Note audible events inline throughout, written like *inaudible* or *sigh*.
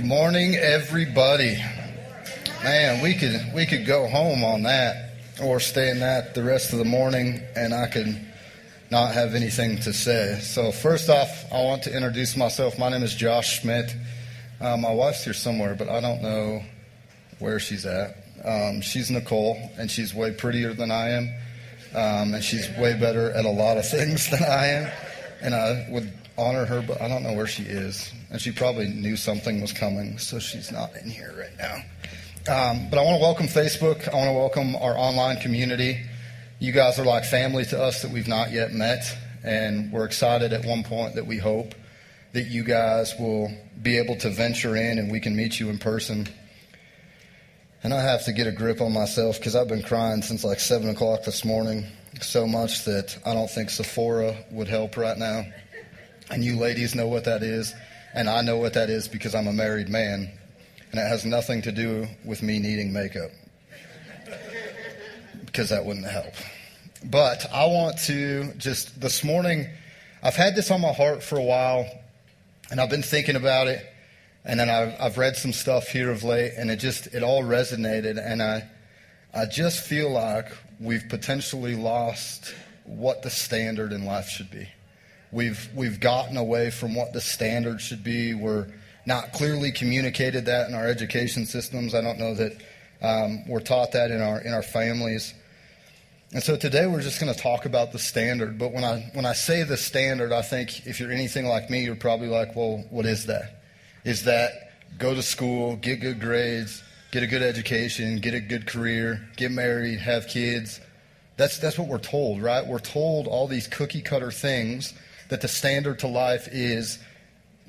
Good morning, everybody. Man, we could we could go home on that, or stay in that the rest of the morning, and I could not have anything to say. So first off, I want to introduce myself. My name is Josh Schmidt. Uh, my wife's here somewhere, but I don't know where she's at. Um, she's Nicole, and she's way prettier than I am, um, and she's way better at a lot of *laughs* things than I am. And I would honor her, but I don't know where she is. And she probably knew something was coming, so she's not in here right now. Um, but I want to welcome Facebook. I want to welcome our online community. You guys are like family to us that we've not yet met, and we're excited at one point that we hope that you guys will be able to venture in and we can meet you in person. And I have to get a grip on myself because I've been crying since like 7 o'clock this morning so much that I don't think Sephora would help right now. And you ladies know what that is. And I know what that is because I'm a married man. And it has nothing to do with me needing makeup. because that wouldn't help. But I want to just, this morning, I've had this on my heart for a while. And I've been thinking about it. And then I've, I've read some stuff here of late. And it just, it all resonated. And I, I just feel like we've potentially lost what the standard in life should be. We've, we've gotten away from what the standard should be. We're not clearly communicated that in our education systems. I don't know that um, we're taught that in our, in our families. And so today we're just going to talk about the standard. But when I, when I say the standard, I think if you're anything like me, you're probably like, well, what is that? Is that go to school, get good grades, get a good education, get a good career, get married, have kids? That's, that's what we're told, right? We're told all these cookie cutter things that the standard to life is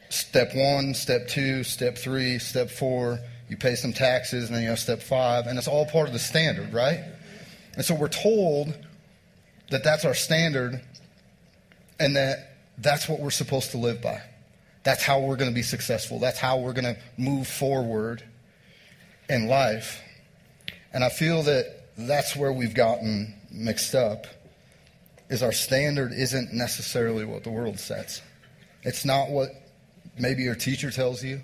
step one, step two, step three, step four. You pay some taxes, and then you have step five, and it's all part of the standard, right? And so we're told that that's our standard and that that's what we're supposed to live by. That's how we're going to be successful. That's how we're going to move forward in life. And I feel that that's where we've gotten mixed up is our standard isn't necessarily what the world sets. It's not what maybe your teacher tells you.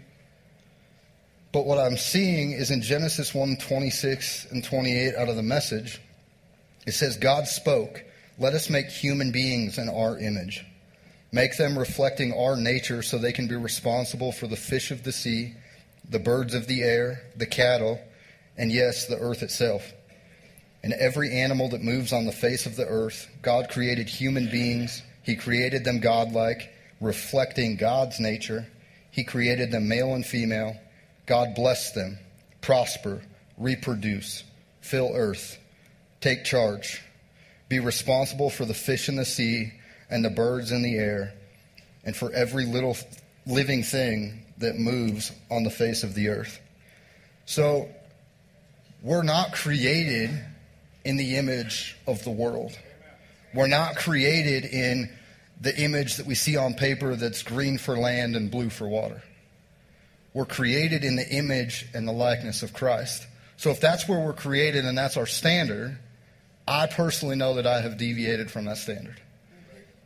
But what I'm seeing is in Genesis 1 26 and 28 out of the message, it says, God spoke, let us make human beings in our image. Make them reflecting our nature so they can be responsible for the fish of the sea, the birds of the air, the cattle, and yes, the earth itself and every animal that moves on the face of the earth. God created human beings. He created them godlike, reflecting God's nature. He created them male and female. God blessed them. Prosper, reproduce, fill earth, take charge, be responsible for the fish in the sea and the birds in the air, and for every little living thing that moves on the face of the earth. So, we're not created in the image of the world. We're not created in the image that we see on paper that's green for land and blue for water. We're created in the image and the likeness of Christ. So if that's where we're created and that's our standard, I personally know that I have deviated from that standard.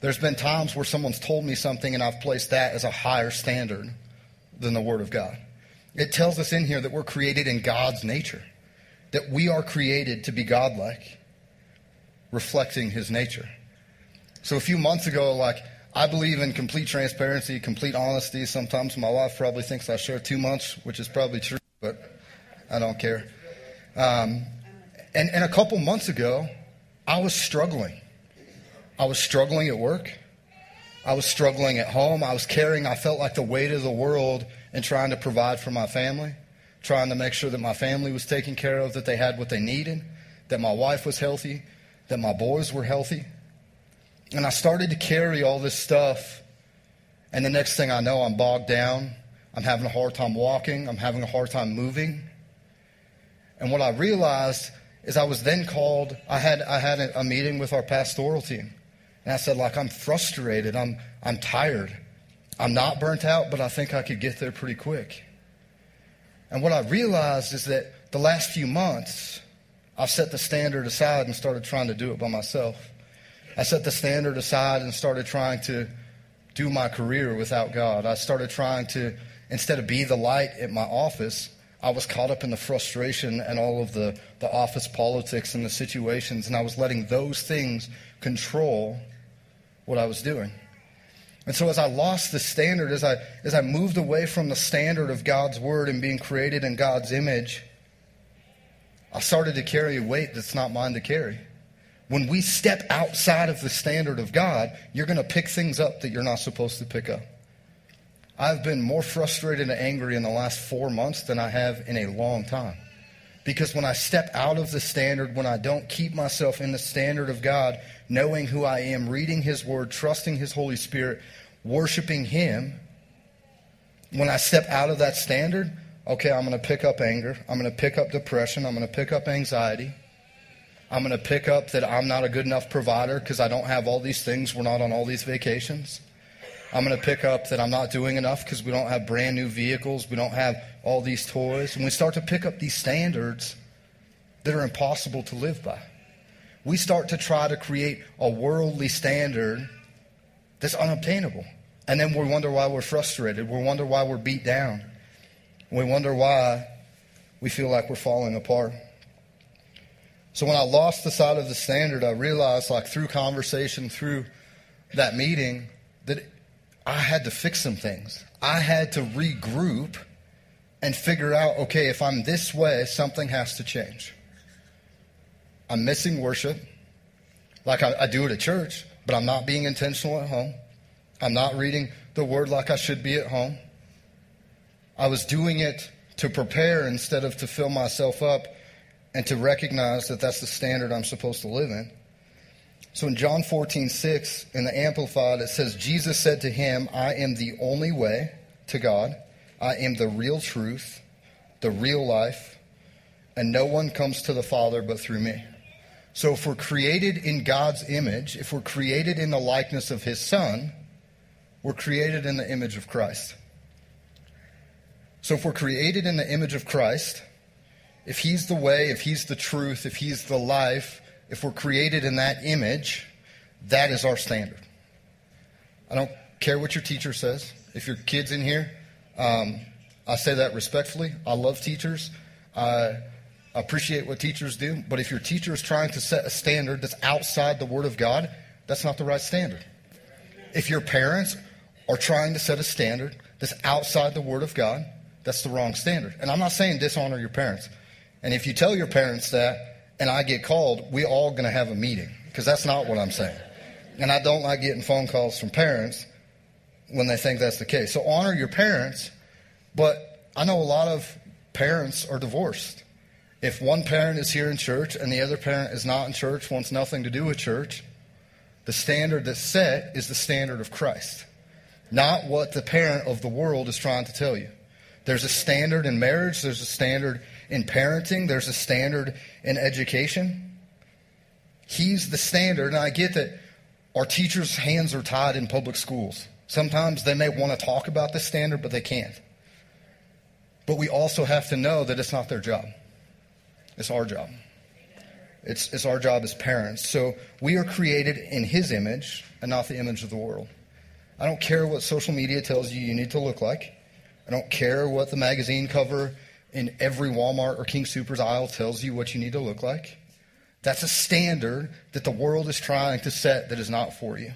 There's been times where someone's told me something and I've placed that as a higher standard than the Word of God. It tells us in here that we're created in God's nature that we are created to be godlike, reflecting his nature. So a few months ago, like, I believe in complete transparency, complete honesty. Sometimes my wife probably thinks I share too much, which is probably true, but I don't care. Um, and, and a couple months ago, I was struggling. I was struggling at work. I was struggling at home. I was carrying, I felt like the weight of the world and trying to provide for my family trying to make sure that my family was taken care of, that they had what they needed, that my wife was healthy, that my boys were healthy. And I started to carry all this stuff. And the next thing I know, I'm bogged down. I'm having a hard time walking. I'm having a hard time moving. And what I realized is I was then called, I had, I had a, meeting with our pastoral team. And I said, like, I'm frustrated. I'm, I'm tired. I'm not burnt out, but I think I could get there pretty quick. And what I realized is that the last few months, I've set the standard aside and started trying to do it by myself. I set the standard aside and started trying to do my career without God. I started trying to instead of be the light at my office, I was caught up in the frustration and all of the, the office politics and the situations, and I was letting those things control what I was doing. And so as I lost the standard, as I, as I moved away from the standard of God's word and being created in God's image, I started to carry a weight that's not mine to carry. When we step outside of the standard of God, you're going to pick things up that you're not supposed to pick up. I've been more frustrated and angry in the last four months than I have in a long time. Because when I step out of the standard, when I don't keep myself in the standard of God, knowing who I am, reading His Word, trusting His Holy Spirit, worshiping Him, when I step out of that standard, okay, I'm going to pick up anger. I'm going to pick up depression. I'm going to pick up anxiety. I'm going to pick up that I'm not a good enough provider because I don't have all these things. We're not on all these vacations. I'm going to pick up that I'm not doing enough because we don't have brand new vehicles. We don't have all these toys. And we start to pick up these standards that are impossible to live by. We start to try to create a worldly standard that's unobtainable. And then we wonder why we're frustrated. We wonder why we're beat down. We wonder why we feel like we're falling apart. So when I lost the sight of the standard, I realized, like through conversation, through that meeting, that I had to fix some things. I had to regroup and figure out okay, if I'm this way, something has to change. I'm missing worship. Like I, I, do at church, but I'm not being intentional at home. I'm not reading the word like I should be at home. I was doing it to prepare instead of to fill myself up and to recognize that that's the standard I'm supposed to live in. So in John 14, 6, in the Amplified, it says, Jesus said to him, I am the only way to God. I am the real truth, the real life, and no one comes to the Father but through me. So if we're created in God's image, if we're created in the likeness of his Son, we're created in the image of Christ. So if we're created in the image of Christ, if he's the way, if he's the truth, if he's the life, if we're created in that image, that is our standard. I don't care what your teacher says. If your kid's in here, um, I say that respectfully. I love teachers. I appreciate what teachers do. But if your teacher is trying to set a standard that's outside the Word of God, that's not the right standard. If your parents are trying to set a standard that's outside the Word of God, that's the wrong standard. And I'm not saying dishonor your parents. And if you tell your parents that, and I get called, we all going to have a meeting because that's not what I'm saying. And I don't like getting phone calls from parents when they think that's the case. So honor your parents, but I know a lot of parents are divorced. If one parent is here in church and the other parent is not in church, wants nothing to do with church, the standard that's set is the standard of Christ, not what the parent of the world is trying to tell you. There's a standard in marriage, there's a standard in parenting, there's a standard in education. He's the standard, and I get that our teachers' hands are tied in public schools. Sometimes they may want to talk about the standard, but they can't. But we also have to know that it's not their job, it's our job. It's, it's our job as parents. So we are created in His image and not the image of the world. I don't care what social media tells you you need to look like. I don't care what the magazine cover in every Walmart or King Soopers aisle tells you what you need to look like. That's a standard that the world is trying to set that is not for you.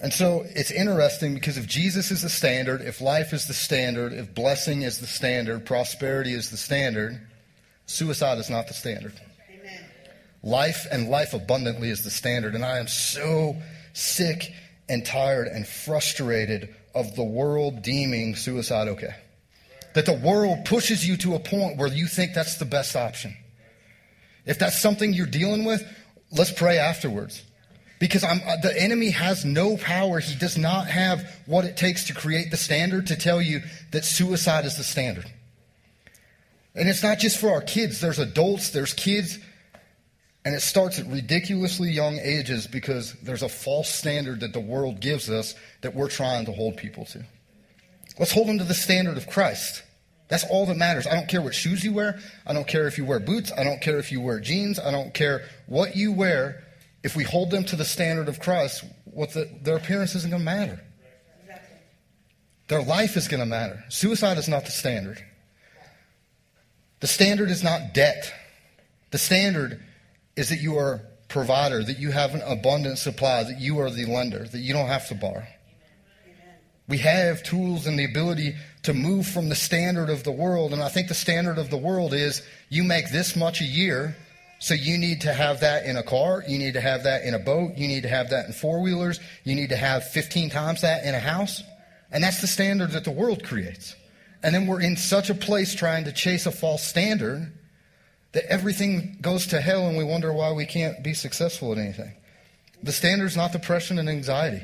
And so it's interesting because if Jesus is the standard, if life is the standard, if blessing is the standard, prosperity is the standard, suicide is not the standard. Amen. Life and life abundantly is the standard. And I am so sick and tired and frustrated of the world deeming suicide okay that the world pushes you to a point where you think that's the best option. If that's something you're dealing with, let's pray afterwards. Because I'm, uh, the enemy has no power. He does not have what it takes to create the standard to tell you that suicide is the standard. And it's not just for our kids, there's adults, there's kids, and it starts at ridiculously young ages because there's a false standard that the world gives us that we're trying to hold people to. Let's hold them to the standard of Christ. That's all that matters. I don't care what shoes you wear. I don't care if you wear boots. I don't care if you wear jeans. I don't care what you wear. If we hold them to the standard of Christ, what the, their appearance isn't going to matter. Their life is going to matter. Suicide is not the standard. The standard is not debt. The standard is that you are provider, that you have an abundant supply, that you are the lender, that you don't have to borrow. We have tools and the ability to move from the standard of the world. And I think the standard of the world is you make this much a year, so you need to have that in a car, you need to have that in a boat, you need to have that in four wheelers, you need to have 15 times that in a house. And that's the standard that the world creates. And then we're in such a place trying to chase a false standard that everything goes to hell and we wonder why we can't be successful at anything. The standard is not depression and anxiety.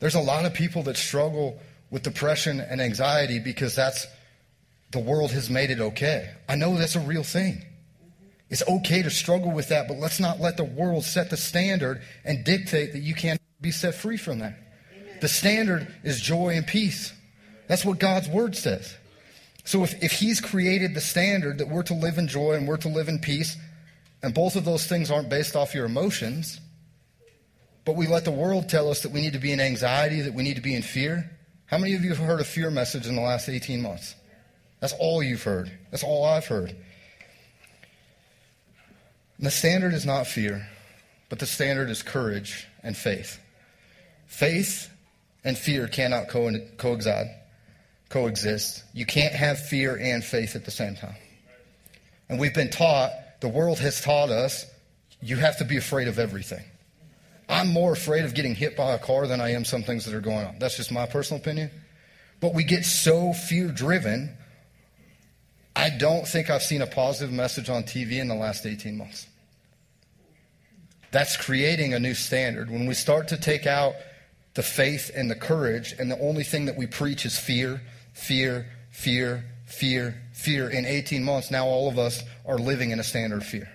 There's a lot of people that struggle with depression and anxiety because that's the world has made it okay. I know that's a real thing. It's okay to struggle with that, but let's not let the world set the standard and dictate that you can't be set free from that. Amen. The standard is joy and peace. That's what God's word says. So if, if He's created the standard that we're to live in joy and we're to live in peace, and both of those things aren't based off your emotions, but we let the world tell us that we need to be in anxiety, that we need to be in fear. How many of you have heard a fear message in the last 18 months? That's all you've heard. That's all I've heard. And the standard is not fear, but the standard is courage and faith. Faith and fear cannot co- coexist coexist. You can't have fear and faith at the same time. And we've been taught, the world has taught us, you have to be afraid of everything. I'm more afraid of getting hit by a car than I am some things that are going on. That's just my personal opinion. But we get so fear driven. I don't think I've seen a positive message on TV in the last 18 months. That's creating a new standard. When we start to take out the faith and the courage, and the only thing that we preach is fear, fear, fear, fear, fear. In 18 months, now all of us are living in a standard of fear.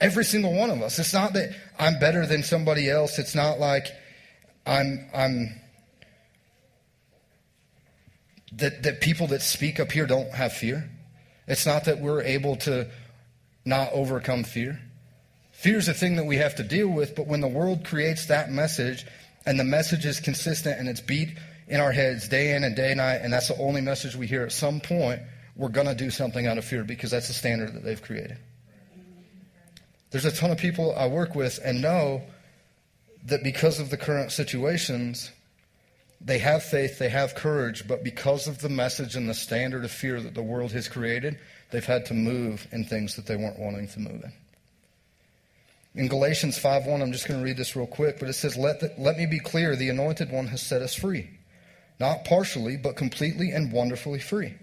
Every single one of us. It's not that I'm better than somebody else. It's not like I'm, I'm, that, that people that speak up here don't have fear. It's not that we're able to not overcome fear. Fear is a thing that we have to deal with, but when the world creates that message and the message is consistent and it's beat in our heads day in and day night, and that's the only message we hear at some point, we're going to do something out of fear because that's the standard that they've created. There's a ton of people I work with and know that because of the current situations, they have faith, they have courage, but because of the message and the standard of fear that the world has created, they've had to move in things that they weren't wanting to move in. In Galatians 5:1, I'm just going to read this real quick, but it says, let, the, let me be clear, the anointed one has set us free not partially, but completely and wonderfully free.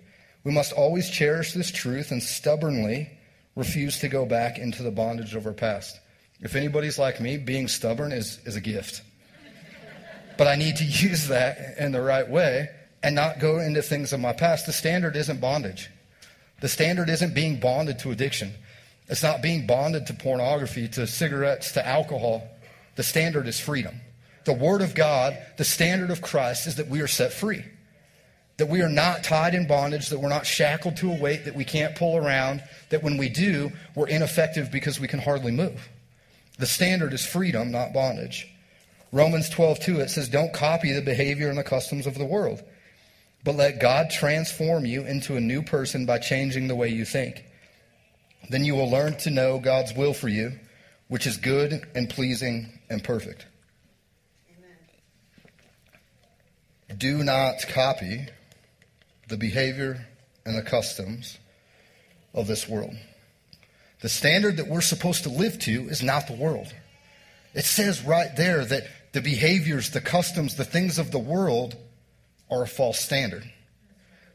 We must always cherish this truth and stubbornly refuse to go back into the bondage of our past. If anybody's like me, being stubborn is, is a gift. But I need to *laughs* use that in the right way and not go into things of my past. The standard isn't bondage. The standard isn't being bonded to addiction. It's not being bonded to pornography, to cigarettes, to alcohol. The standard is freedom the Word of God, the standard of Christ, is that we are set free. That we are not tied in bondage, that we're not shackled to a weight that we can't pull around, that when we do, we're ineffective because we can hardly move. The standard is freedom, not bondage. Romans 12, 2, it says, Don't copy the behavior and the customs of the world, but let God transform you into a new person by changing the way you think. Then you will learn to know God's will for you, which is good and pleasing and perfect. do not copy the behavior and the customs of this world. The standard that we're supposed to live to is not the world. It says right there that the behaviors, the customs, the things of the world are a false standard.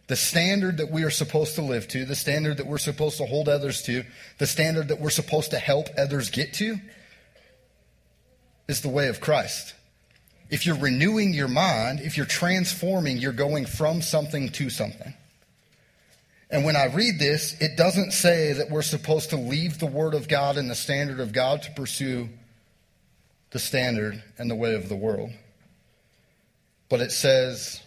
The standard that we are supposed to live to, the standard that we're supposed to hold others to, the standard that we're supposed to help others get to, is the way of Christ. If you're renewing your mind, if you're transforming, you're going from something to something. And when I read this, it doesn't say that we're supposed to leave the Word of God and the standard of God to pursue the standard and the way of the world. But it says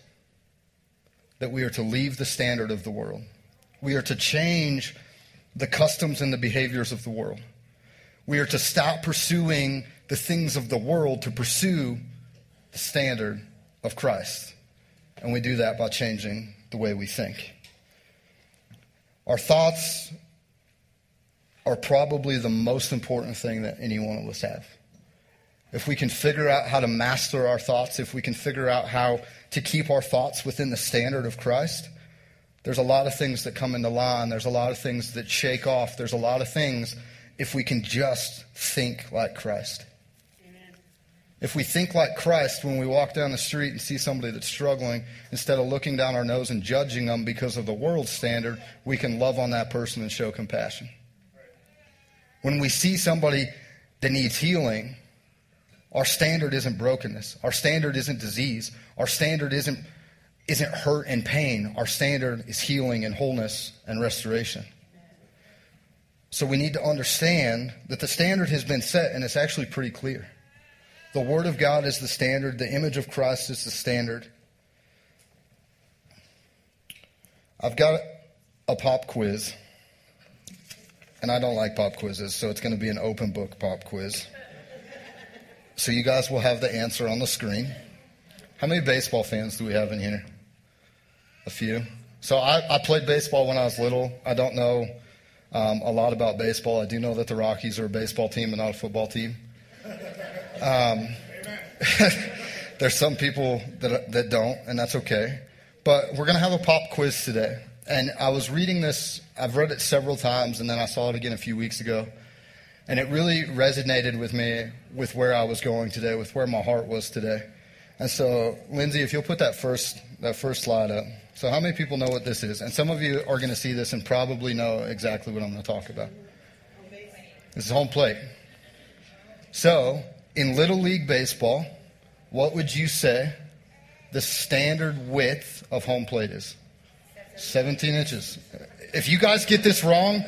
that we are to leave the standard of the world. We are to change the customs and the behaviors of the world. We are to stop pursuing the things of the world to pursue the standard of Christ. And we do that by changing the way we think. Our thoughts are probably the most important thing that any one of us have. If we can figure out how to master our thoughts, if we can figure out how to keep our thoughts within the standard of Christ, there's a lot of things that come into line. There's a lot of things that shake off. There's a lot of things if we can just think like Christ. If we think like Christ when we walk down the street and see somebody that's struggling, instead of looking down our nose and judging them because of the world's standard, we can love on that person and show compassion. When we see somebody that needs healing, our standard isn't brokenness. Our standard isn't disease. Our standard isn't, isn't hurt and pain. Our standard is healing and wholeness and restoration. So we need to understand that the standard has been set and it's actually pretty clear. The Word of God is the standard, the image of Christ is the standard. I've got a pop quiz, and I don't like pop quizzes, so it's going to be an open book pop quiz. So you guys will have the answer on the screen. How many baseball fans do we have in here? A few. So I, I played baseball when I was little. I don't know um, a lot about baseball. I do know that the Rockies are a baseball team and not a football team. Um, *laughs* there's some people that, that don't, and that's okay. But we're going to have a pop quiz today. And I was reading this, I've read it several times, and then I saw it again a few weeks ago. And it really resonated with me with where I was going today, with where my heart was today. And so, Lindsay, if you'll put that first, that first slide up. So, how many people know what this is? And some of you are going to see this and probably know exactly what I'm going to talk about. This is home plate. So, in Little League Baseball, what would you say the standard width of home plate is? 17 inches. If you guys get this wrong,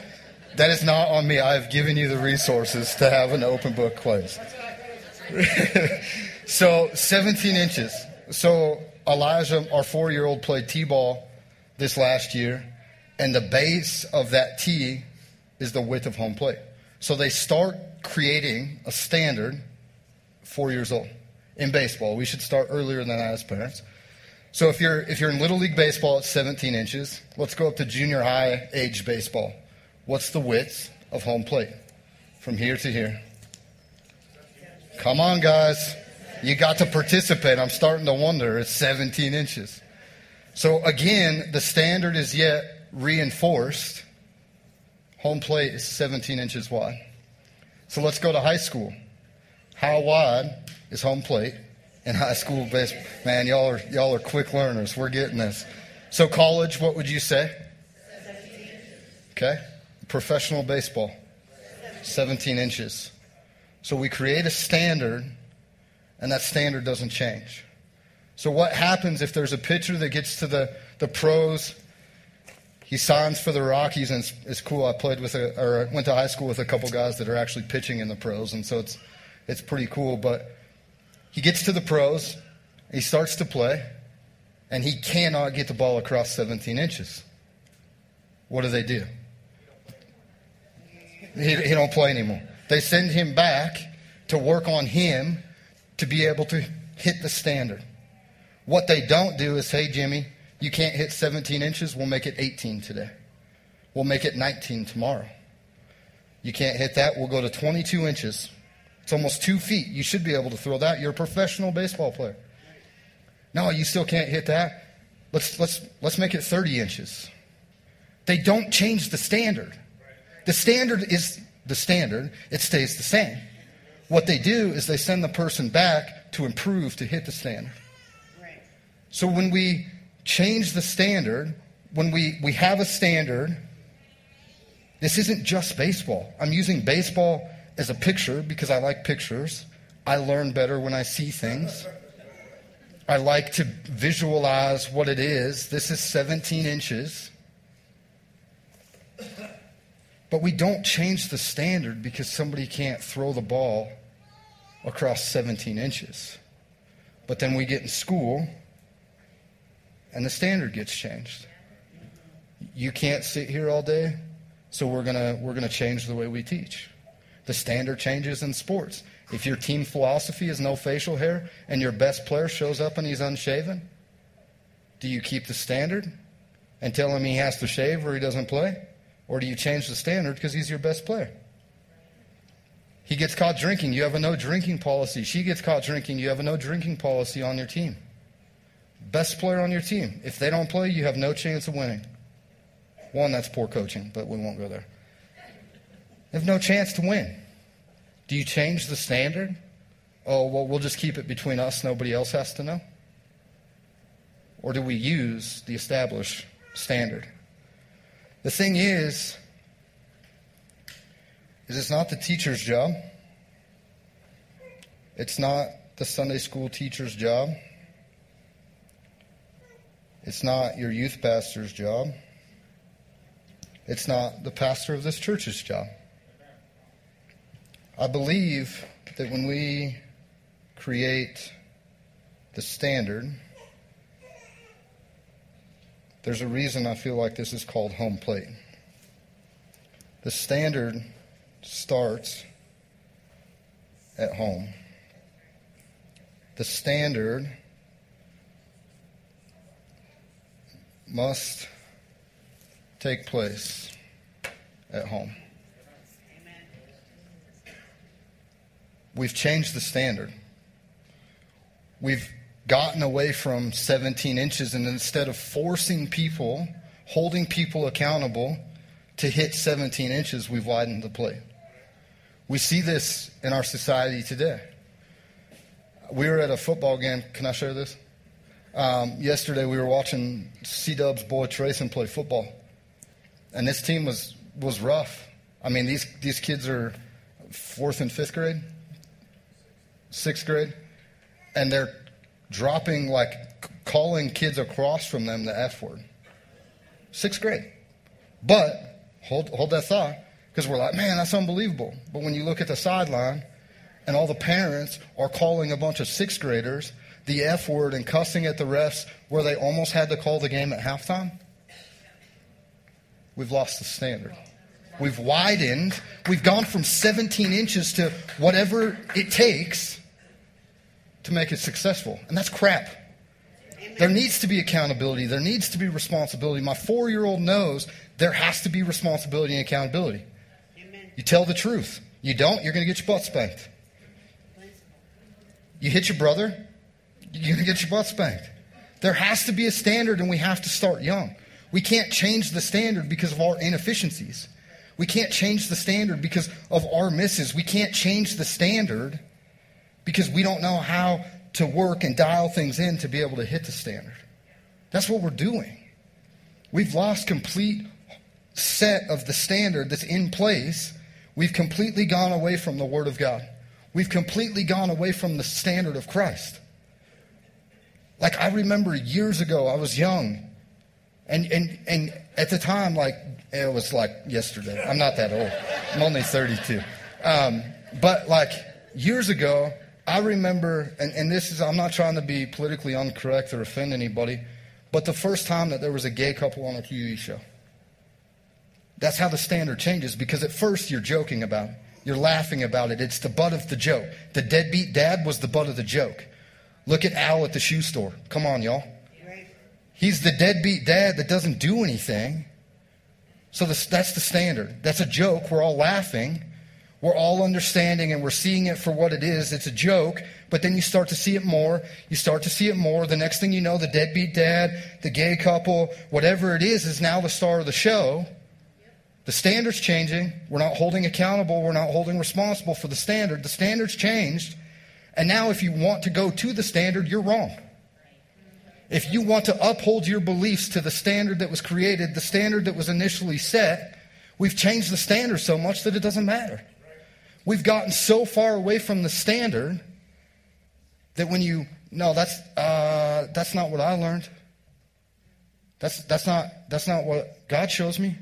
that is not on me. I have given you the resources to have an open book quiz. *laughs* so 17 inches. So Elijah, our four year old, played T ball this last year, and the base of that tee is the width of home plate. So they start creating a standard four years old in baseball. We should start earlier than that as parents. So if you're if you're in little league baseball, it's 17 inches. Let's go up to junior high age baseball. What's the width of home plate from here to here? Come on, guys. You got to participate. I'm starting to wonder. It's 17 inches. So again, the standard is yet reinforced. Home plate is 17 inches wide. So let's go to high school. How wide is home plate in high school baseball? Man, y'all are y'all are quick learners. We're getting this. So college, what would you say? Okay. Professional baseball, 17 inches. So we create a standard, and that standard doesn't change. So what happens if there's a pitcher that gets to the, the pros? He signs for the Rockies, and it's, it's cool. I played with a, or went to high school with a couple guys that are actually pitching in the pros, and so it's it's pretty cool. But he gets to the pros, he starts to play, and he cannot get the ball across 17 inches. What do they do? He, he don't play anymore. They send him back to work on him to be able to hit the standard. What they don't do is, hey, Jimmy, you can't hit 17 inches. We'll make it 18 today. We'll make it 19 tomorrow. You can't hit that. We'll go to 22 inches. It's almost two feet. You should be able to throw that. You're a professional baseball player. No, you still can't hit that. Let's, let's, let's make it 30 inches. They don't change the standard. The standard is the standard, it stays the same. What they do is they send the person back to improve to hit the standard. So when we change the standard, when we, we have a standard, this isn't just baseball. I'm using baseball as a picture because I like pictures. I learn better when I see things. I like to visualize what it is. This is 17 inches. But we don't change the standard because somebody can't throw the ball across 17 inches. But then we get in school and the standard gets changed. You can't sit here all day, so we're going we're going to change the way we teach. The standard changes in sports. If your team philosophy is no facial hair and your best player shows up and he's unshaven, do you keep the standard and tell him he has to shave or he doesn't play? Or do you change the standard because he's your best player? He gets caught drinking, you have a no drinking policy. She gets caught drinking, you have a no drinking policy on your team. Best player on your team. If they don't play, you have no chance of winning. One, that's poor coaching, but we won't go there. You have no chance to win. Do you change the standard? Oh, well, we'll just keep it between us. Nobody else has to know. Or do we use the established standard? The thing is, is it's not the teacher's job. It's not the Sunday school teacher's job. It's not your youth pastor's job. It's not the pastor of this church's job. I believe that when we create the standard, there's a reason I feel like this is called home plate. The standard starts at home. The standard must take place at home. We've changed the standard. We've gotten away from 17 inches, and instead of forcing people, holding people accountable to hit 17 inches, we've widened the plate. We see this in our society today. We were at a football game. Can I share this? Um, yesterday, we were watching C Dub's boy Trayson play football, and this team was was rough. I mean, these these kids are fourth and fifth grade, sixth grade, and they're dropping like calling kids across from them the F word. Sixth grade, but hold hold that thought because we're like, man, that's unbelievable. But when you look at the sideline and all the parents are calling a bunch of sixth graders the F word and cussing at the refs where they almost had to call the game at halftime, we've lost the standard. We've widened. We've gone from 17 inches to whatever it takes to make it successful. And that's crap. There needs to be accountability. There needs to be responsibility. My four year old knows there has to be responsibility and accountability. You tell the truth. You don't, you're going to get your butt spanked. You hit your brother, you're going to get your butt spanked. There has to be a standard, and we have to start young. We can't change the standard because of our inefficiencies. We can't change the standard because of our misses. We can't change the standard because we don't know how to work and dial things in to be able to hit the standard. That's what we're doing. We've lost complete set of the standard that's in place We've completely gone away from the Word of God. We've completely gone away from the standard of Christ. Like I remember years ago, I was young, and and and at the time, like it was like yesterday. I'm not that old. I'm only 32. Um, but like years ago, I remember, and, and this is I'm not trying to be politically incorrect or offend anybody, but the first time that there was a gay couple on a TV show. That's how the standard changes because at first you're joking about it. You're laughing about it. It's the butt of the joke. The deadbeat dad was the butt of the joke. Look at Al at the shoe store. Come on, y'all. He's the deadbeat dad that doesn't do anything. So this, that's the standard. That's a joke. We're all laughing. We're all understanding and we're seeing it for what it is. It's a joke, but then you start to see it more. You start to see it more. The next thing you know, the deadbeat dad, the gay couple, whatever it is, is now the star of the show. The standard's changing. We're not holding accountable. We're not holding responsible for the standard. The standard's changed. And now, if you want to go to the standard, you're wrong. If you want to uphold your beliefs to the standard that was created, the standard that was initially set, we've changed the standard so much that it doesn't matter. We've gotten so far away from the standard that when you, no, that's, uh, that's not what I learned. That's, that's, not, that's not what God shows me.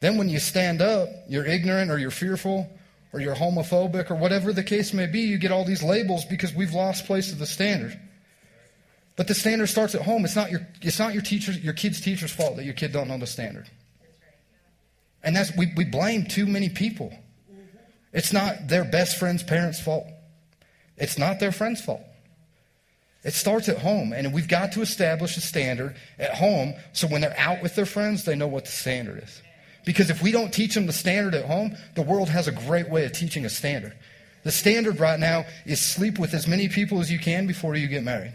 Then when you stand up, you're ignorant or you're fearful or you're homophobic or whatever the case may be, you get all these labels because we've lost place of the standard. But the standard starts at home. It's not your, it's not your teacher, your kid's teacher's fault that your kid don't know the standard. And that's, we, we blame too many people. It's not their best friend's parents' fault. It's not their friend's fault. It starts at home, and we've got to establish a standard at home so when they're out with their friends, they know what the standard is. Because if we don't teach them the standard at home, the world has a great way of teaching a standard. The standard right now is sleep with as many people as you can before you get married.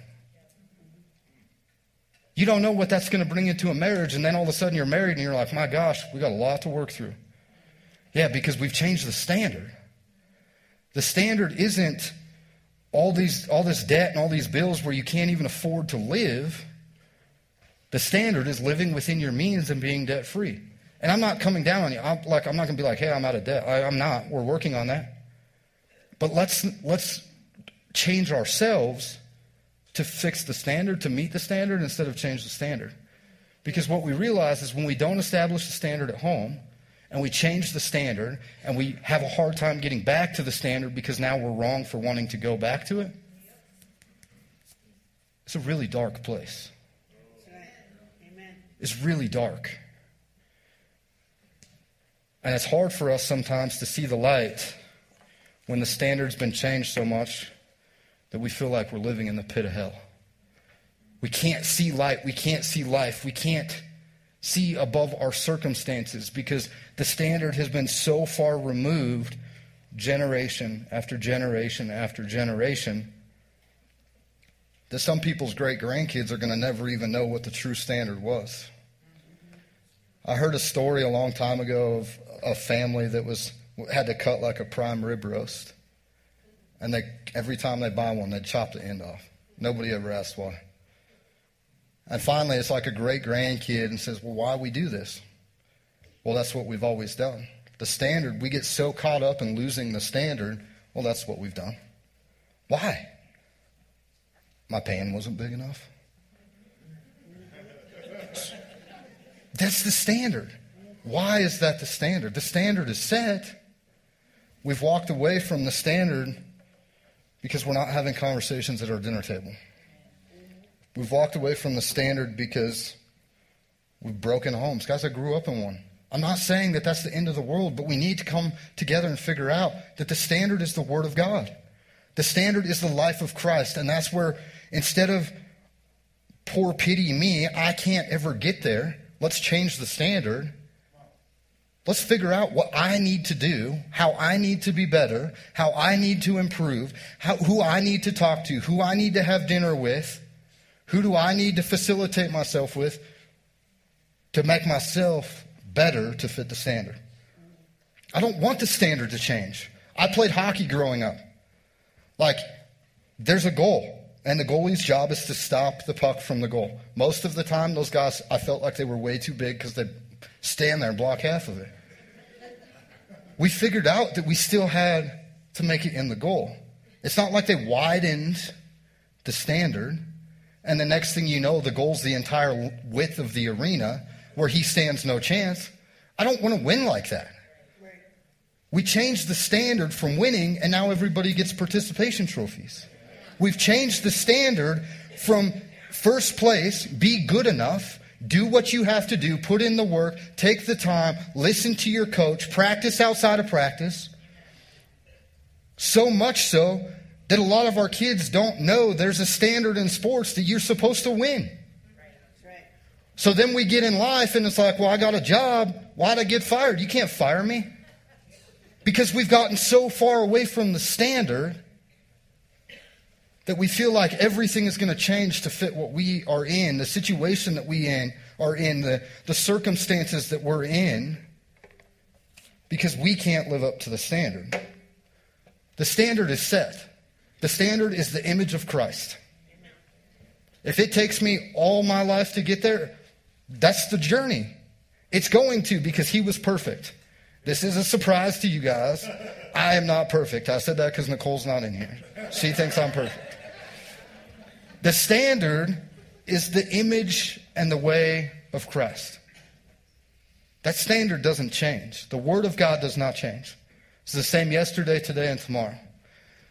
You don't know what that's going to bring into a marriage, and then all of a sudden you're married and you're like, my gosh, we got a lot to work through. Yeah, because we've changed the standard. The standard isn't all, these, all this debt and all these bills where you can't even afford to live. The standard is living within your means and being debt free. And I'm not coming down on you. I'm, like, I'm not going to be like, hey, I'm out of debt. I, I'm not. We're working on that. But let's, let's change ourselves to fix the standard, to meet the standard, instead of change the standard. Because what we realize is when we don't establish the standard at home, and we change the standard and we have a hard time getting back to the standard because now we're wrong for wanting to go back to it, it's a really dark place. It's really dark. And it's hard for us sometimes to see the light when the standard's been changed so much that we feel like we're living in the pit of hell. We can't see light. We can't see life. We can't see above our circumstances because the standard has been so far removed generation after generation after generation that some people's great grandkids are going to never even know what the true standard was. I heard a story a long time ago of a family that was had to cut like a prime rib roast. And they every time they buy one, they chop the end off. Nobody ever asked why. And finally, it's like a great grandkid and says, Well, why we do this? Well, that's what we've always done. The standard, we get so caught up in losing the standard. Well, that's what we've done. Why? My pan wasn't big enough. That's the standard. Why is that the standard? The standard is set. We've walked away from the standard because we're not having conversations at our dinner table. We've walked away from the standard because we've broken homes. Guys, I grew up in one. I'm not saying that that's the end of the world, but we need to come together and figure out that the standard is the Word of God. The standard is the life of Christ. And that's where instead of poor pity me, I can't ever get there, let's change the standard. Let's figure out what I need to do, how I need to be better, how I need to improve, how, who I need to talk to, who I need to have dinner with who do I need to facilitate myself with to make myself better to fit the standard? I don't want the standard to change. I played hockey growing up. Like, there's a goal, and the goalie's job is to stop the puck from the goal. Most of the time, those guys, I felt like they were way too big because they'd stand there and block half of it. We figured out that we still had to make it in the goal. It's not like they widened the standard. And the next thing you know, the goal's the entire width of the arena where he stands no chance. I don't want to win like that. We changed the standard from winning, and now everybody gets participation trophies. We've changed the standard from first place, be good enough, do what you have to do, put in the work, take the time, listen to your coach, practice outside of practice. So much so that a lot of our kids don't know there's a standard in sports that you're supposed to win. So then we get in life and it's like, well, I got a job. Why'd I get fired? You can't fire me. Because we've gotten so far away from the standard that we feel like everything is going to change to fit what we are in, the situation that we in are in, the, the circumstances that we're in, because we can't live up to the standard. The standard is set. The standard is the image of Christ. If it takes me all my life to get there, that's the journey. It's going to because he was perfect. This is a surprise to you guys. I am not perfect. I said that because Nicole's not in here. She thinks I'm perfect. The standard is the image and the way of Christ. That standard doesn't change. The Word of God does not change. It's the same yesterday, today, and tomorrow.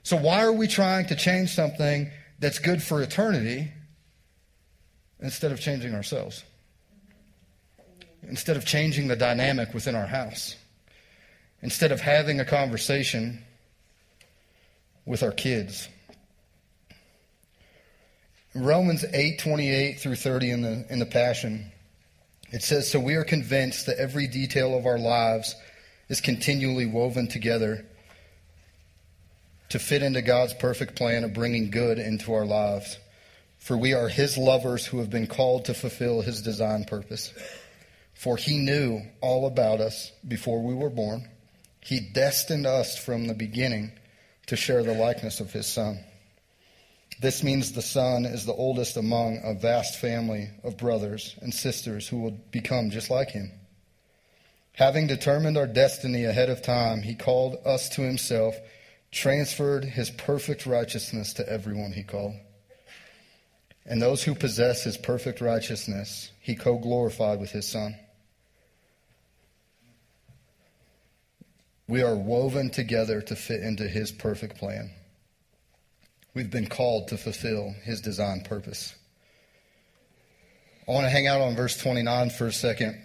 So, why are we trying to change something that's good for eternity instead of changing ourselves? Instead of changing the dynamic within our house? instead of having a conversation with our kids. Romans 8, 28 through 30 in the, in the Passion, it says, So we are convinced that every detail of our lives is continually woven together to fit into God's perfect plan of bringing good into our lives. For we are His lovers who have been called to fulfill His design purpose. For He knew all about us before we were born. He destined us from the beginning to share the likeness of His Son. This means the Son is the oldest among a vast family of brothers and sisters who will become just like Him. Having determined our destiny ahead of time, He called us to Himself transferred his perfect righteousness to everyone he called. And those who possess his perfect righteousness, he co glorified with his Son. We are woven together to fit into his perfect plan. We've been called to fulfill his design purpose. I want to hang out on verse 29 for a second.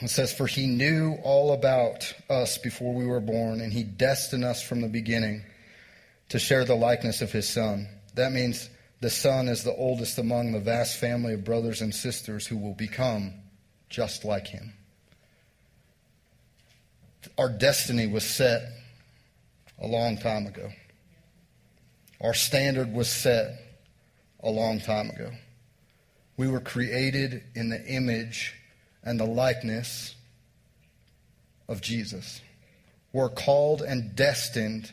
It says, For he knew all about us before we were born, and he destined us from the beginning to share the likeness of his son. That means the son is the oldest among the vast family of brothers and sisters who will become just like him. Our destiny was set a long time ago. Our standard was set a long time ago. We were created in the image and the likeness of Jesus. We're called and destined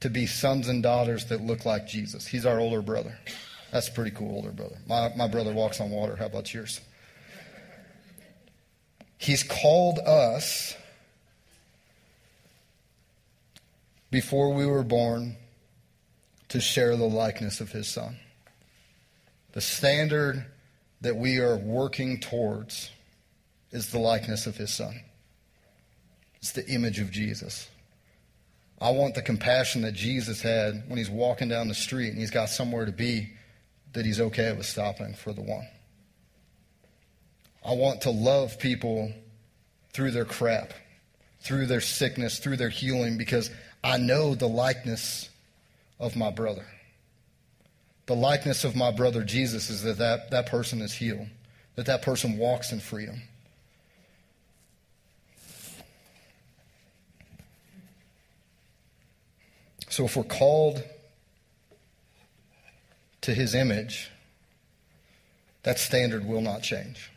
to be sons and daughters that look like Jesus. He's our older brother. That's pretty cool older brother. My, my brother walks on water. How about yours? He's called us before we were born to share the likeness of his son. The standard that we are working towards is the likeness of his son. It's the image of Jesus. I want the compassion that Jesus had when he's walking down the street and he's got somewhere to be that he's okay with stopping for the one. I want to love people through their crap, through their sickness, through their healing, because I know the likeness of my brother. The likeness of my brother Jesus is that that, that person is healed, that that person walks in freedom. So if we're called to his image, that standard will not change.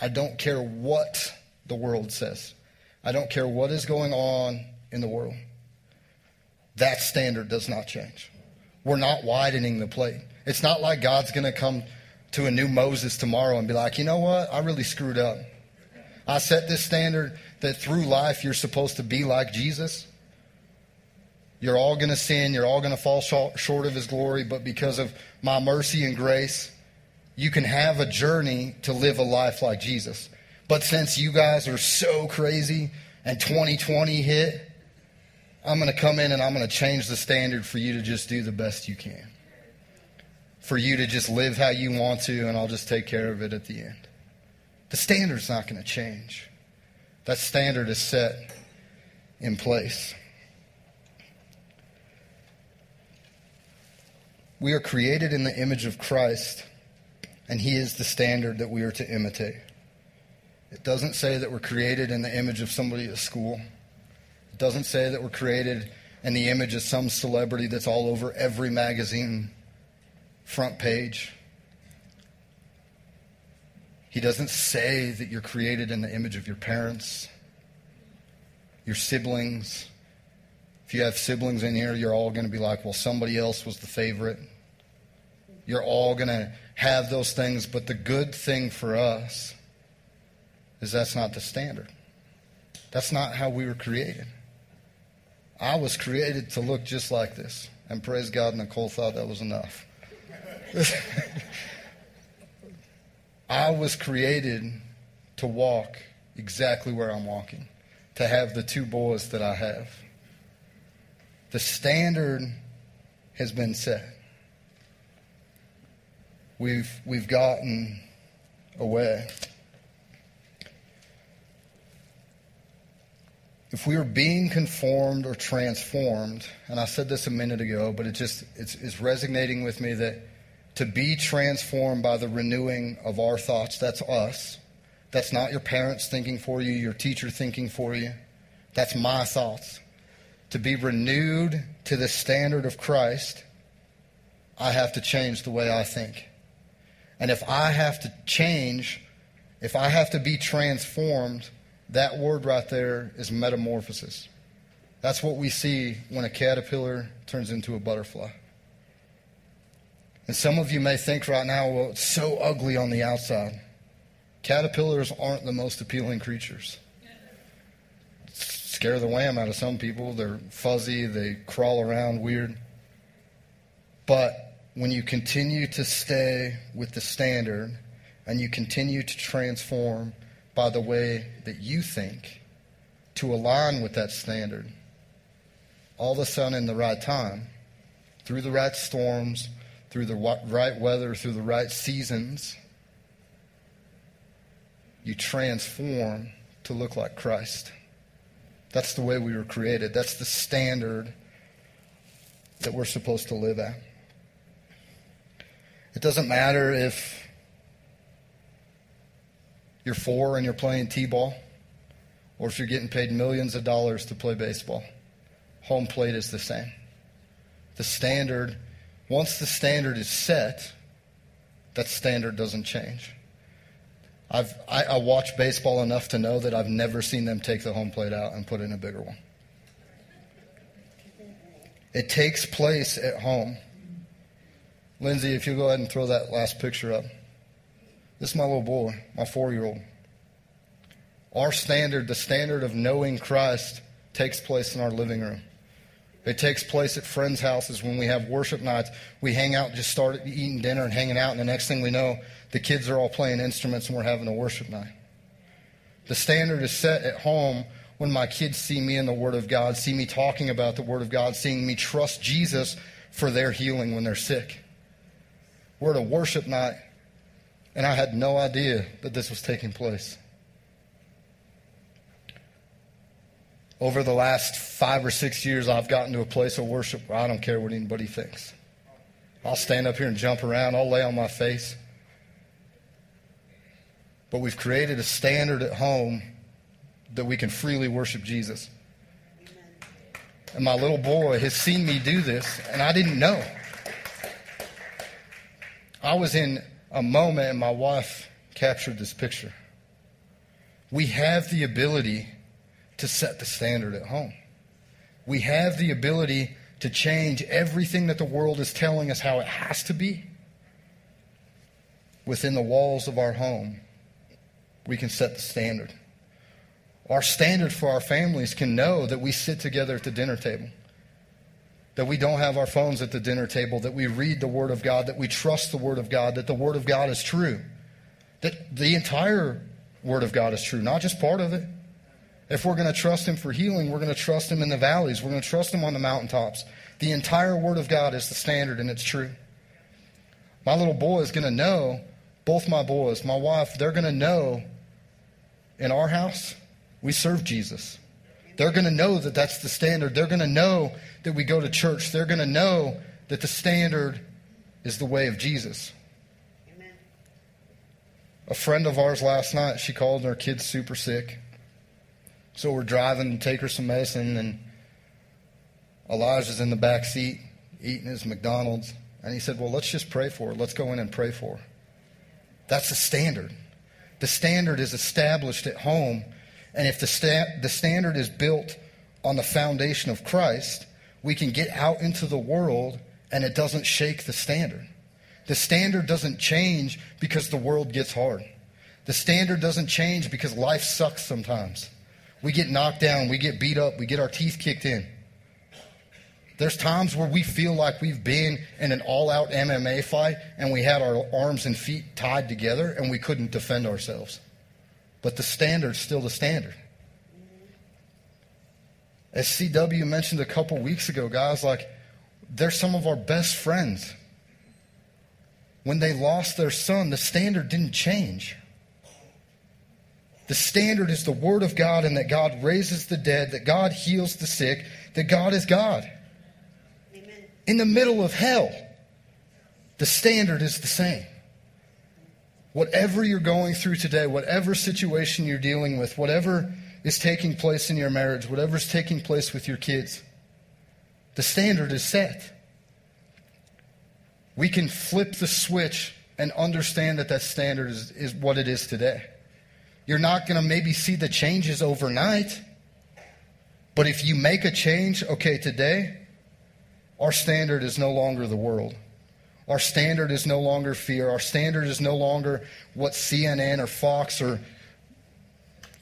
I don't care what the world says. I don't care what is going on in the world. That standard does not change. We're not widening the plate. It's not like God's going to come to a new Moses tomorrow and be like, you know what? I really screwed up. I set this standard that through life you're supposed to be like Jesus. You're all going to sin. You're all going to fall short of His glory. But because of my mercy and grace, you can have a journey to live a life like Jesus. But since you guys are so crazy and 2020 hit, I'm going to come in and I'm going to change the standard for you to just do the best you can. For you to just live how you want to, and I'll just take care of it at the end. The standard's not going to change. That standard is set in place. We are created in the image of Christ, and He is the standard that we are to imitate. It doesn't say that we're created in the image of somebody at school. It doesn't say that we're created in the image of some celebrity that's all over every magazine front page. He doesn't say that you're created in the image of your parents, your siblings. If you have siblings in here, you're all going to be like, well, somebody else was the favorite. You're all going to have those things, but the good thing for us is that's not the standard. That's not how we were created. I was created to look just like this. And praise God, Nicole thought that was enough. *laughs* I was created to walk exactly where I'm walking, to have the two boys that I have. The standard has been set we've, we've gotten away. if we are being conformed or transformed, and I said this a minute ago, but it just it's, it's resonating with me that to be transformed by the renewing of our thoughts, that's us. That's not your parents thinking for you, your teacher thinking for you. That's my thoughts. To be renewed to the standard of Christ, I have to change the way I think. And if I have to change, if I have to be transformed, that word right there is metamorphosis. That's what we see when a caterpillar turns into a butterfly. And some of you may think right now, well, it's so ugly on the outside. Caterpillars aren't the most appealing creatures. Scare the wham out of some people. They're fuzzy, they crawl around weird. But when you continue to stay with the standard and you continue to transform by the way that you think to align with that standard, all of a sudden, in the right time, through the right storms, through the right weather, through the right seasons, you transform to look like Christ. That's the way we were created. That's the standard that we're supposed to live at. It doesn't matter if you're four and you're playing T ball, or if you're getting paid millions of dollars to play baseball. Home plate is the same. The standard, once the standard is set, that standard doesn't change. I've, I, I watch baseball enough to know that I've never seen them take the home plate out and put in a bigger one. It takes place at home. Lindsay, if you'll go ahead and throw that last picture up. This is my little boy, my four year old. Our standard, the standard of knowing Christ, takes place in our living room. It takes place at friends' houses when we have worship nights. We hang out, just start eating dinner and hanging out, and the next thing we know, the kids are all playing instruments and we're having a worship night. The standard is set at home when my kids see me in the Word of God, see me talking about the Word of God, seeing me trust Jesus for their healing when they're sick. We're at a worship night, and I had no idea that this was taking place. Over the last five or six years, I've gotten to a place of worship where I don't care what anybody thinks. I'll stand up here and jump around, I'll lay on my face. But we've created a standard at home that we can freely worship Jesus. And my little boy has seen me do this, and I didn't know. I was in a moment, and my wife captured this picture. We have the ability to set the standard at home. We have the ability to change everything that the world is telling us how it has to be within the walls of our home. We can set the standard. Our standard for our families can know that we sit together at the dinner table, that we don't have our phones at the dinner table, that we read the Word of God, that we trust the Word of God, that the Word of God is true, that the entire Word of God is true, not just part of it. If we're going to trust Him for healing, we're going to trust Him in the valleys. We're going to trust Him on the mountaintops. The entire Word of God is the standard, and it's true. My little boy is going to know, both my boys, my wife, they're going to know in our house, we serve Jesus. They're going to know that that's the standard. They're going to know that we go to church. They're going to know that the standard is the way of Jesus. Amen. A friend of ours last night, she called and her kid's super sick. So we're driving to take her some medicine, and Elijah's in the back seat eating his McDonald's. And he said, Well, let's just pray for her. Let's go in and pray for her. That's the standard. The standard is established at home. And if the, sta- the standard is built on the foundation of Christ, we can get out into the world and it doesn't shake the standard. The standard doesn't change because the world gets hard. The standard doesn't change because life sucks sometimes. We get knocked down, we get beat up, we get our teeth kicked in. There's times where we feel like we've been in an all out MMA fight and we had our arms and feet tied together and we couldn't defend ourselves. But the standard's still the standard. As CW mentioned a couple weeks ago, guys, like they're some of our best friends. When they lost their son, the standard didn't change. The standard is the Word of God and that God raises the dead, that God heals the sick, that God is God. In the middle of hell, the standard is the same. Whatever you're going through today, whatever situation you're dealing with, whatever is taking place in your marriage, whatever's taking place with your kids, the standard is set. We can flip the switch and understand that that standard is, is what it is today. You're not going to maybe see the changes overnight. But if you make a change, okay, today, our standard is no longer the world. Our standard is no longer fear. Our standard is no longer what CNN or Fox or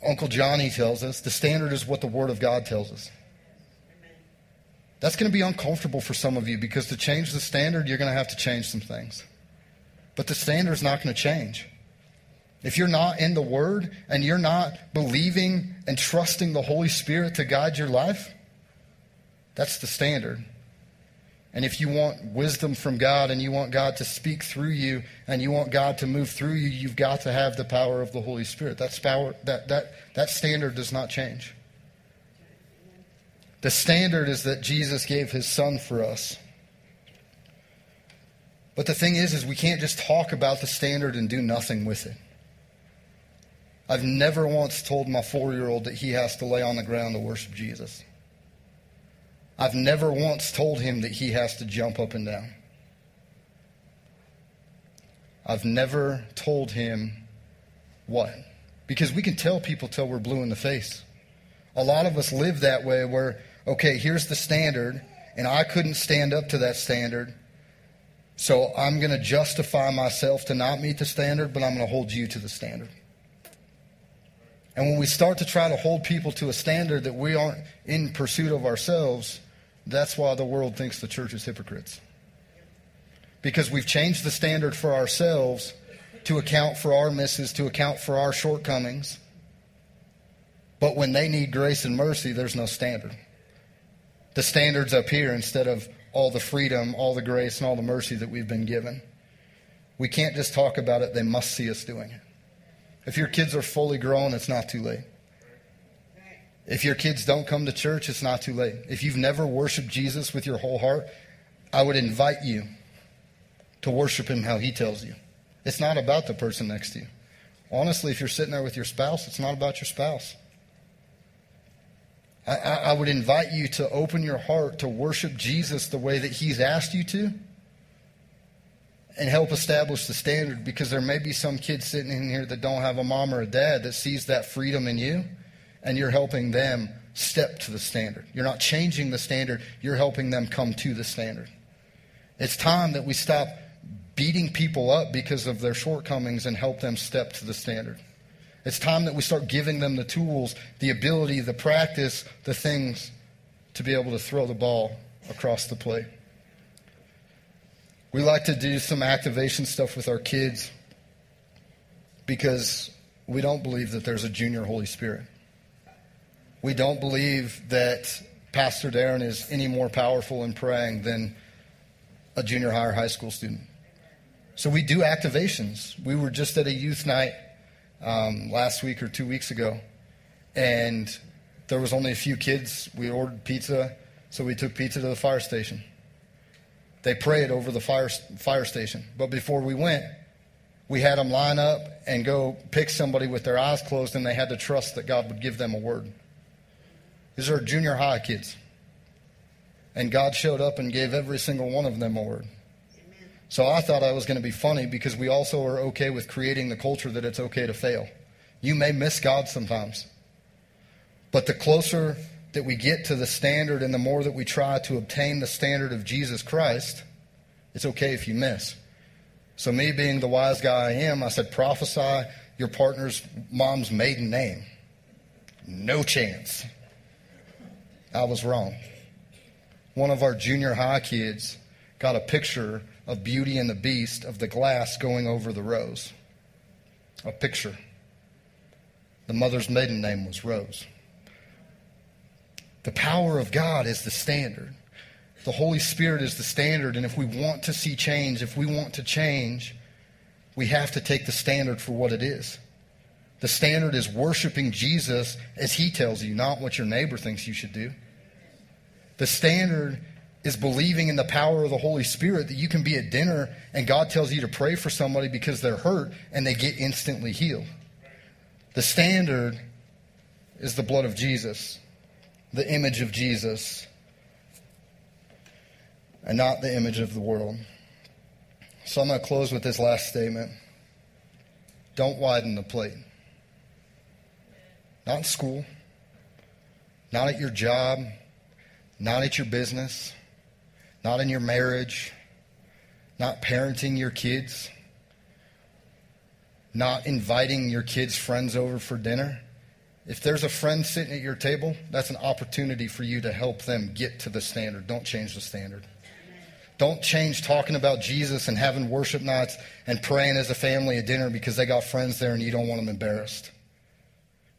Uncle Johnny tells us. The standard is what the Word of God tells us. That's going to be uncomfortable for some of you because to change the standard, you're going to have to change some things. But the standard is not going to change. If you're not in the Word and you're not believing and trusting the Holy Spirit to guide your life, that's the standard. And if you want wisdom from God and you want God to speak through you and you want God to move through you, you've got to have the power of the Holy Spirit. That's power that that that standard does not change. The standard is that Jesus gave his son for us. But the thing is is we can't just talk about the standard and do nothing with it. I've never once told my 4-year-old that he has to lay on the ground to worship Jesus. I've never once told him that he has to jump up and down. I've never told him what. Because we can tell people till we're blue in the face. A lot of us live that way where, okay, here's the standard, and I couldn't stand up to that standard. So I'm going to justify myself to not meet the standard, but I'm going to hold you to the standard. And when we start to try to hold people to a standard that we aren't in pursuit of ourselves, that's why the world thinks the church is hypocrites. Because we've changed the standard for ourselves to account for our misses, to account for our shortcomings. But when they need grace and mercy, there's no standard. The standard's up here instead of all the freedom, all the grace, and all the mercy that we've been given. We can't just talk about it, they must see us doing it. If your kids are fully grown, it's not too late. If your kids don't come to church, it's not too late. If you've never worshiped Jesus with your whole heart, I would invite you to worship him how he tells you. It's not about the person next to you. Honestly, if you're sitting there with your spouse, it's not about your spouse. I, I, I would invite you to open your heart to worship Jesus the way that he's asked you to and help establish the standard because there may be some kids sitting in here that don't have a mom or a dad that sees that freedom in you and you're helping them step to the standard. You're not changing the standard, you're helping them come to the standard. It's time that we stop beating people up because of their shortcomings and help them step to the standard. It's time that we start giving them the tools, the ability, the practice, the things to be able to throw the ball across the plate. We like to do some activation stuff with our kids because we don't believe that there's a junior Holy Spirit we don't believe that Pastor Darren is any more powerful in praying than a junior high or high school student. So we do activations. We were just at a youth night um, last week or two weeks ago, and there was only a few kids. We ordered pizza, so we took pizza to the fire station. They prayed over the fire, fire station. But before we went, we had them line up and go pick somebody with their eyes closed, and they had to trust that God would give them a word. These are junior high kids. And God showed up and gave every single one of them a word. So I thought I was going to be funny because we also are okay with creating the culture that it's okay to fail. You may miss God sometimes. But the closer that we get to the standard and the more that we try to obtain the standard of Jesus Christ, it's okay if you miss. So, me being the wise guy I am, I said, prophesy your partner's mom's maiden name. No chance. I was wrong. One of our junior high kids got a picture of Beauty and the Beast of the glass going over the rose. A picture. The mother's maiden name was Rose. The power of God is the standard. The Holy Spirit is the standard. And if we want to see change, if we want to change, we have to take the standard for what it is. The standard is worshiping Jesus as he tells you, not what your neighbor thinks you should do. The standard is believing in the power of the Holy Spirit that you can be at dinner and God tells you to pray for somebody because they're hurt and they get instantly healed. The standard is the blood of Jesus, the image of Jesus, and not the image of the world. So I'm going to close with this last statement. Don't widen the plate. Not in school, not at your job, not at your business not in your marriage, not parenting your kids, not inviting your kids' friends over for dinner. If there's a friend sitting at your table, that's an opportunity for you to help them get to the standard. Don't change the standard. Don't change talking about Jesus and having worship nights and praying as a family at dinner because they got friends there and you don't want them embarrassed.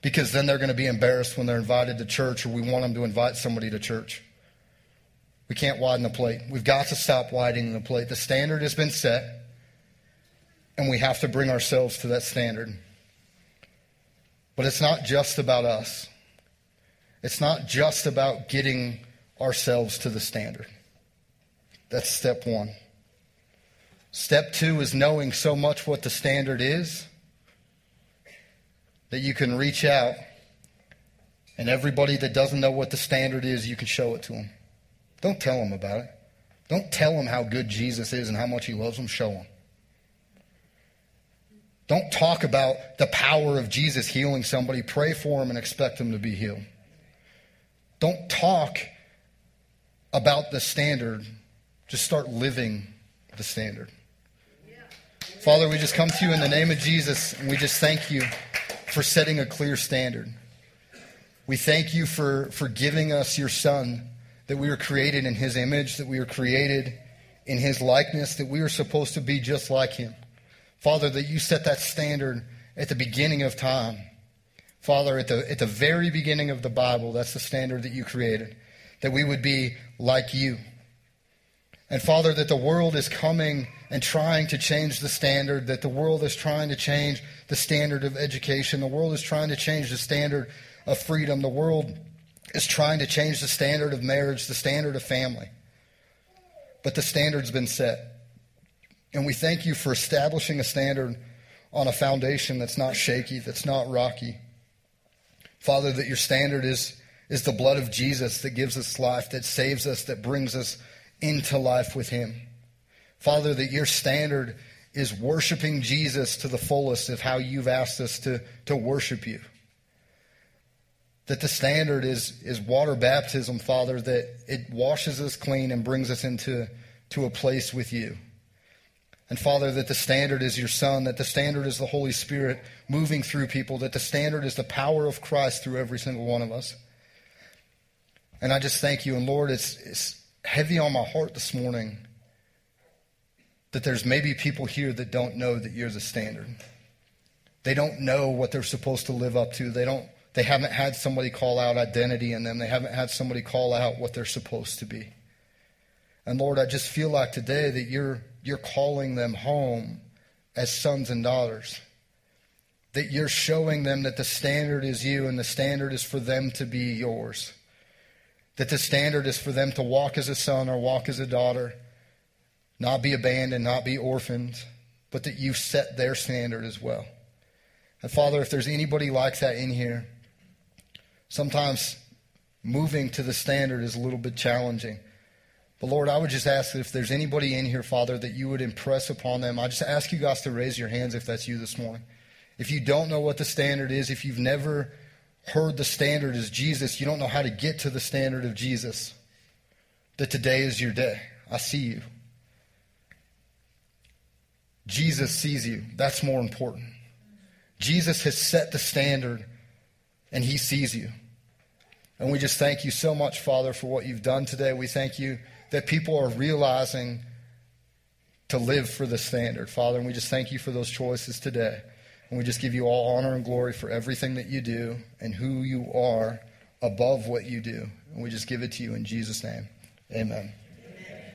Because then they're going to be embarrassed when they're invited to church or we want them to invite somebody to church. We can't widen the plate. We've got to stop widening the plate. The standard has been set, and we have to bring ourselves to that standard. But it's not just about us, it's not just about getting ourselves to the standard. That's step one. Step two is knowing so much what the standard is that you can reach out, and everybody that doesn't know what the standard is, you can show it to them. Don't tell them about it. Don't tell them how good Jesus is and how much he loves them. Show them. Don't talk about the power of Jesus healing somebody. Pray for them and expect them to be healed. Don't talk about the standard. Just start living the standard. Father, we just come to you in the name of Jesus and we just thank you for setting a clear standard. We thank you for, for giving us your son that we were created in his image, that we were created in his likeness, that we were supposed to be just like him. Father, that you set that standard at the beginning of time. Father, at the, at the very beginning of the Bible, that's the standard that you created, that we would be like you. And Father, that the world is coming and trying to change the standard, that the world is trying to change the standard of education, the world is trying to change the standard of freedom, the world is trying to change the standard of marriage, the standard of family. But the standard's been set. And we thank you for establishing a standard on a foundation that's not shaky, that's not rocky. Father, that your standard is, is the blood of Jesus that gives us life, that saves us, that brings us into life with him. Father, that your standard is worshiping Jesus to the fullest of how you've asked us to, to worship you that the standard is, is water baptism, Father, that it washes us clean and brings us into to a place with you. And Father, that the standard is your Son, that the standard is the Holy Spirit moving through people, that the standard is the power of Christ through every single one of us. And I just thank you. And Lord, it's, it's heavy on my heart this morning that there's maybe people here that don't know that you're the standard. They don't know what they're supposed to live up to. They don't they haven't had somebody call out identity in them. They haven't had somebody call out what they're supposed to be. And Lord, I just feel like today that you're, you're calling them home as sons and daughters. That you're showing them that the standard is you and the standard is for them to be yours. That the standard is for them to walk as a son or walk as a daughter, not be abandoned, not be orphaned, but that you've set their standard as well. And Father, if there's anybody like that in here, Sometimes moving to the standard is a little bit challenging. But Lord, I would just ask that if there's anybody in here, Father, that you would impress upon them. I just ask you guys to raise your hands if that's you this morning. If you don't know what the standard is, if you've never heard the standard is Jesus, you don't know how to get to the standard of Jesus, that today is your day. I see you. Jesus sees you. That's more important. Jesus has set the standard and he sees you. And we just thank you so much, Father, for what you've done today. We thank you that people are realizing to live for the standard, Father. And we just thank you for those choices today. And we just give you all honor and glory for everything that you do and who you are above what you do. And we just give it to you in Jesus' name. Amen.